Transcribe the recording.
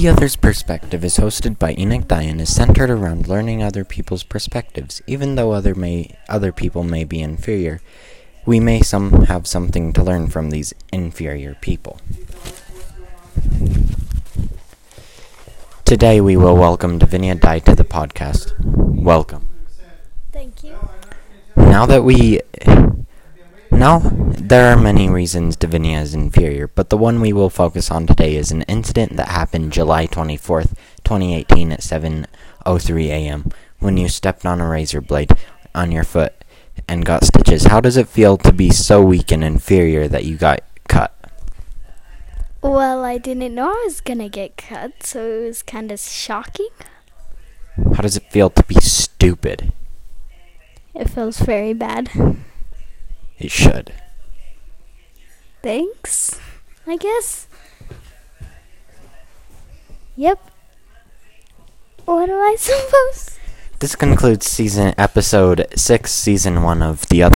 The Other's Perspective is hosted by Enoch Diane is centered around learning other people's perspectives. Even though other may other people may be inferior, we may some have something to learn from these inferior people. Today we will welcome Divinia Dye to the podcast. Welcome. Thank you. Now that we now there are many reasons Divinia is inferior, but the one we will focus on today is an incident that happened July 24th, 2018 at 7:03 a.m. when you stepped on a razor blade on your foot and got stitches. How does it feel to be so weak and inferior that you got cut? Well, I didn't know I was gonna get cut, so it was kind of shocking. How does it feel to be stupid? It feels very bad. It should. Thanks, I guess. Yep. What am I supposed? This concludes season episode 6 season 1 of The Other